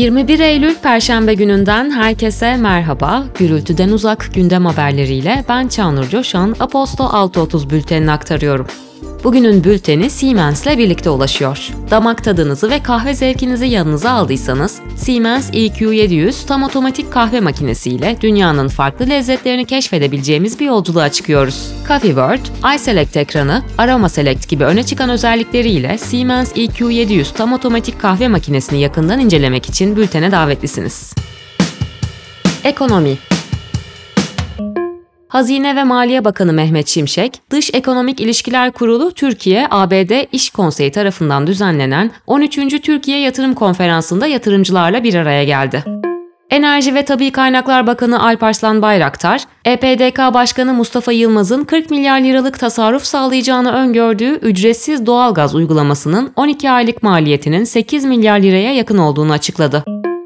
21 Eylül Perşembe gününden herkese merhaba. Gürültüden uzak gündem haberleriyle ben Çağnur Coşan, Aposto 6.30 bültenini aktarıyorum. Bugünün bülteni Siemens ile birlikte ulaşıyor. Damak tadınızı ve kahve zevkinizi yanınıza aldıysanız Siemens EQ700 tam otomatik kahve makinesiyle dünyanın farklı lezzetlerini keşfedebileceğimiz bir yolculuğa çıkıyoruz. Coffee World, iSelect ekranı, Aroma Select gibi öne çıkan özellikleriyle Siemens EQ700 tam otomatik kahve makinesini yakından incelemek için bültene davetlisiniz. Ekonomi Hazine ve Maliye Bakanı Mehmet Şimşek, Dış Ekonomik İlişkiler Kurulu Türkiye-ABD İş Konseyi tarafından düzenlenen 13. Türkiye Yatırım Konferansı'nda yatırımcılarla bir araya geldi. Enerji ve Tabi Kaynaklar Bakanı Alparslan Bayraktar, EPDK Başkanı Mustafa Yılmaz'ın 40 milyar liralık tasarruf sağlayacağını öngördüğü ücretsiz doğalgaz uygulamasının 12 aylık maliyetinin 8 milyar liraya yakın olduğunu açıkladı.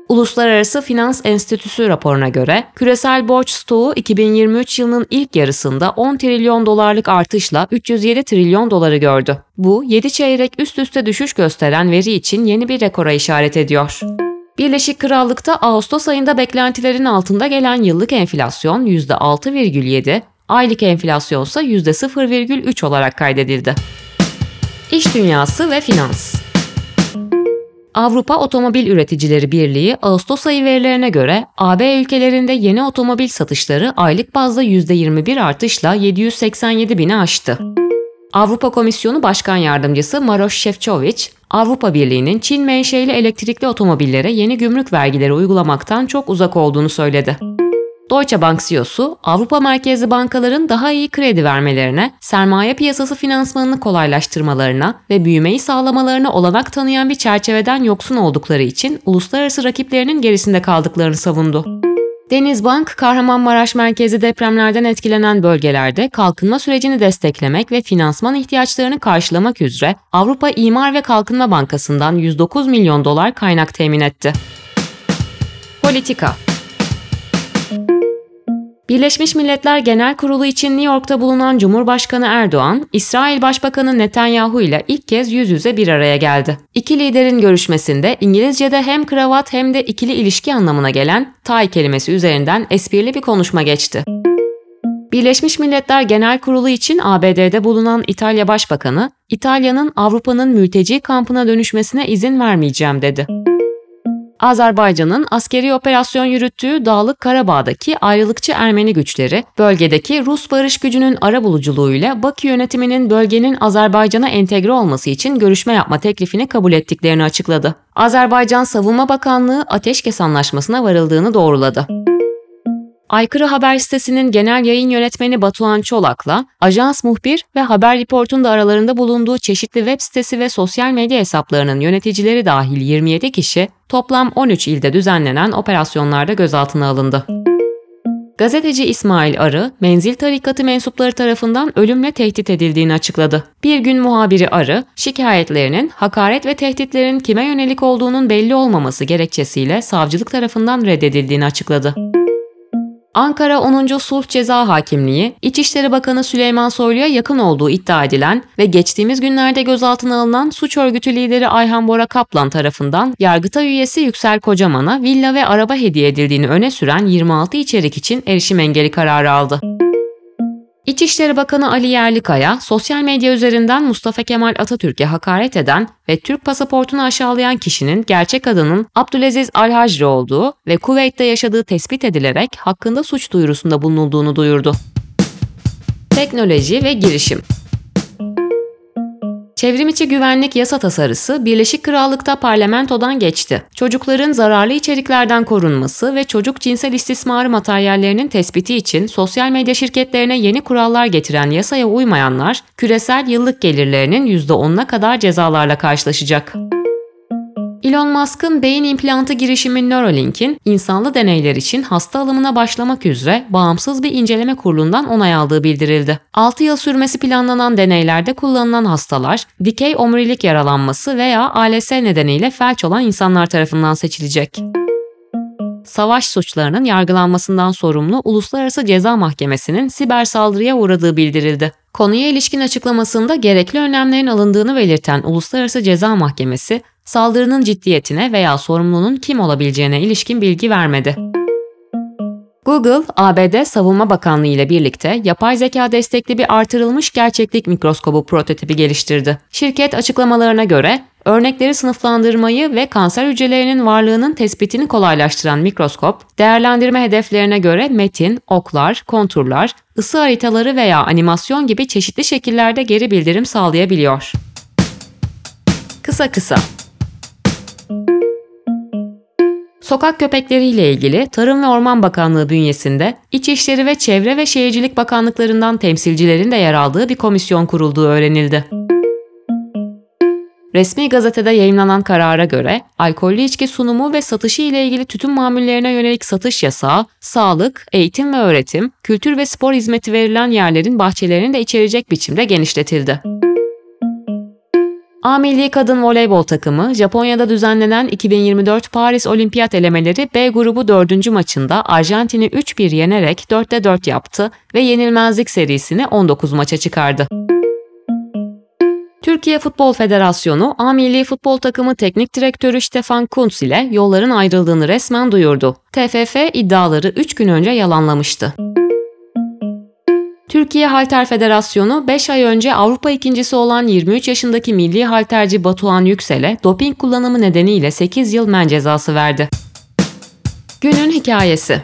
Uluslararası Finans Enstitüsü raporuna göre küresel borç stoğu 2023 yılının ilk yarısında 10 trilyon dolarlık artışla 307 trilyon doları gördü. Bu 7 çeyrek üst üste düşüş gösteren veri için yeni bir rekora işaret ediyor. Birleşik Krallık'ta Ağustos ayında beklentilerin altında gelen yıllık enflasyon %6,7, aylık enflasyon ise %0,3 olarak kaydedildi. İş dünyası ve finans Avrupa Otomobil Üreticileri Birliği Ağustos ayı verilerine göre AB ülkelerinde yeni otomobil satışları aylık bazda %21 artışla 787 bini aştı. Avrupa Komisyonu Başkan Yardımcısı Maroš Šefčovič, Avrupa Birliği'nin Çin menşeli elektrikli otomobillere yeni gümrük vergileri uygulamaktan çok uzak olduğunu söyledi. Deutsche Bank CEO'su Avrupa merkezli bankaların daha iyi kredi vermelerine, sermaye piyasası finansmanını kolaylaştırmalarına ve büyümeyi sağlamalarına olanak tanıyan bir çerçeveden yoksun oldukları için uluslararası rakiplerinin gerisinde kaldıklarını savundu. Denizbank, Kahramanmaraş merkezi depremlerden etkilenen bölgelerde kalkınma sürecini desteklemek ve finansman ihtiyaçlarını karşılamak üzere Avrupa İmar ve Kalkınma Bankası'ndan 109 milyon dolar kaynak temin etti. Politika Birleşmiş Milletler Genel Kurulu için New York'ta bulunan Cumhurbaşkanı Erdoğan, İsrail Başbakanı Netanyahu ile ilk kez yüz yüze bir araya geldi. İki liderin görüşmesinde İngilizce'de hem kravat hem de ikili ilişki anlamına gelen tie kelimesi üzerinden esprili bir konuşma geçti. Birleşmiş Milletler Genel Kurulu için ABD'de bulunan İtalya Başbakanı, İtalya'nın Avrupa'nın mülteci kampına dönüşmesine izin vermeyeceğim dedi. Azerbaycan'ın askeri operasyon yürüttüğü Dağlık Karabağ'daki ayrılıkçı Ermeni güçleri, bölgedeki Rus barış gücünün arabuluculuğuyla Bakü yönetiminin bölgenin Azerbaycan'a entegre olması için görüşme yapma teklifini kabul ettiklerini açıkladı. Azerbaycan Savunma Bakanlığı ateşkes anlaşmasına varıldığını doğruladı. Aykırı Haber sitesinin genel yayın yönetmeni Batuhan Çolak'la ajans muhbir ve haber reportun da aralarında bulunduğu çeşitli web sitesi ve sosyal medya hesaplarının yöneticileri dahil 27 kişi toplam 13 ilde düzenlenen operasyonlarda gözaltına alındı. Gazeteci İsmail Arı, menzil tarikatı mensupları tarafından ölümle tehdit edildiğini açıkladı. Bir gün muhabiri Arı, şikayetlerinin hakaret ve tehditlerin kime yönelik olduğunun belli olmaması gerekçesiyle savcılık tarafından reddedildiğini açıkladı. Ankara 10. Sulh Ceza Hakimliği, İçişleri Bakanı Süleyman Soylu'ya yakın olduğu iddia edilen ve geçtiğimiz günlerde gözaltına alınan suç örgütü lideri Ayhan Bora Kaplan tarafından Yargıtay üyesi Yüksel Kocaman'a villa ve araba hediye edildiğini öne süren 26 içerik için erişim engeli kararı aldı. İçişleri Bakanı Ali Yerlikaya, sosyal medya üzerinden Mustafa Kemal Atatürk'e hakaret eden ve Türk pasaportunu aşağılayan kişinin gerçek adının Abdülaziz Al-Hacri olduğu ve Kuveyt'te yaşadığı tespit edilerek hakkında suç duyurusunda bulunulduğunu duyurdu. Teknoloji ve girişim Çevrimiçi güvenlik yasa tasarısı Birleşik Krallık'ta parlamentodan geçti. Çocukların zararlı içeriklerden korunması ve çocuk cinsel istismarı materyallerinin tespiti için sosyal medya şirketlerine yeni kurallar getiren yasaya uymayanlar, küresel yıllık gelirlerinin %10'una kadar cezalarla karşılaşacak. Elon Musk'ın beyin implantı girişimi Neuralink'in insanlı deneyler için hasta alımına başlamak üzere bağımsız bir inceleme kurulundan onay aldığı bildirildi. 6 yıl sürmesi planlanan deneylerde kullanılan hastalar, dikey omurilik yaralanması veya ALS nedeniyle felç olan insanlar tarafından seçilecek savaş suçlarının yargılanmasından sorumlu Uluslararası Ceza Mahkemesi'nin siber saldırıya uğradığı bildirildi. Konuya ilişkin açıklamasında gerekli önlemlerin alındığını belirten Uluslararası Ceza Mahkemesi, saldırının ciddiyetine veya sorumlunun kim olabileceğine ilişkin bilgi vermedi. Google, ABD Savunma Bakanlığı ile birlikte yapay zeka destekli bir artırılmış gerçeklik mikroskobu prototipi geliştirdi. Şirket açıklamalarına göre örnekleri sınıflandırmayı ve kanser hücrelerinin varlığının tespitini kolaylaştıran mikroskop, değerlendirme hedeflerine göre metin, oklar, konturlar, ısı haritaları veya animasyon gibi çeşitli şekillerde geri bildirim sağlayabiliyor. Kısa kısa Sokak köpekleriyle ilgili Tarım ve Orman Bakanlığı bünyesinde İçişleri ve Çevre ve Şehircilik Bakanlıklarından temsilcilerin de yer aldığı bir komisyon kurulduğu öğrenildi. Resmi gazetede yayınlanan karara göre alkollü içki sunumu ve satışı ile ilgili tütün mamullerine yönelik satış yasağı, sağlık, eğitim ve öğretim, kültür ve spor hizmeti verilen yerlerin bahçelerini de içerecek biçimde genişletildi. A Milli Kadın Voleybol takımı Japonya'da düzenlenen 2024 Paris Olimpiyat elemeleri B grubu 4. maçında Arjantin'i 3-1 yenerek 4'te 4 yaptı ve yenilmezlik serisini 19 maça çıkardı. Türkiye Futbol Federasyonu A Milli Futbol Takımı Teknik Direktörü Stefan Kuntz ile yolların ayrıldığını resmen duyurdu. TFF iddiaları 3 gün önce yalanlamıştı. Türkiye Halter Federasyonu 5 ay önce Avrupa ikincisi olan 23 yaşındaki milli halterci Batuhan Yüksel'e doping kullanımı nedeniyle 8 yıl men cezası verdi. Günün hikayesi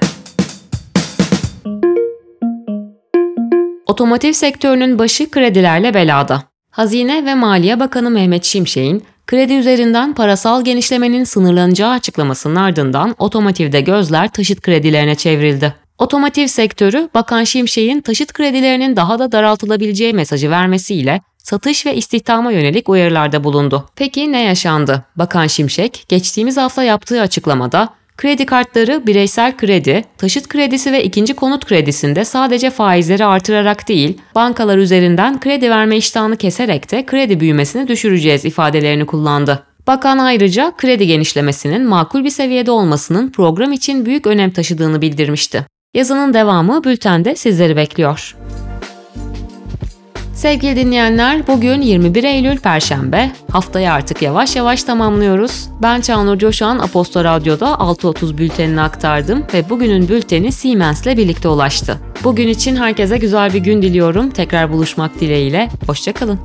Otomotiv sektörünün başı kredilerle belada. Hazine ve Maliye Bakanı Mehmet Şimşek'in kredi üzerinden parasal genişlemenin sınırlanacağı açıklamasının ardından otomotivde gözler taşıt kredilerine çevrildi. Otomotiv sektörü Bakan Şimşek'in taşıt kredilerinin daha da daraltılabileceği mesajı vermesiyle satış ve istihdama yönelik uyarılarda bulundu. Peki ne yaşandı? Bakan Şimşek geçtiğimiz hafta yaptığı açıklamada kredi kartları bireysel kredi, taşıt kredisi ve ikinci konut kredisinde sadece faizleri artırarak değil, bankalar üzerinden kredi verme iştahını keserek de kredi büyümesini düşüreceğiz ifadelerini kullandı. Bakan ayrıca kredi genişlemesinin makul bir seviyede olmasının program için büyük önem taşıdığını bildirmişti. Yazının devamı bültende sizleri bekliyor. Sevgili dinleyenler, bugün 21 Eylül Perşembe. Haftayı artık yavaş yavaş tamamlıyoruz. Ben Çağnur Coşan, Aposto Radyo'da 6.30 bültenini aktardım ve bugünün bülteni Siemens'le birlikte ulaştı. Bugün için herkese güzel bir gün diliyorum. Tekrar buluşmak dileğiyle. Hoşçakalın.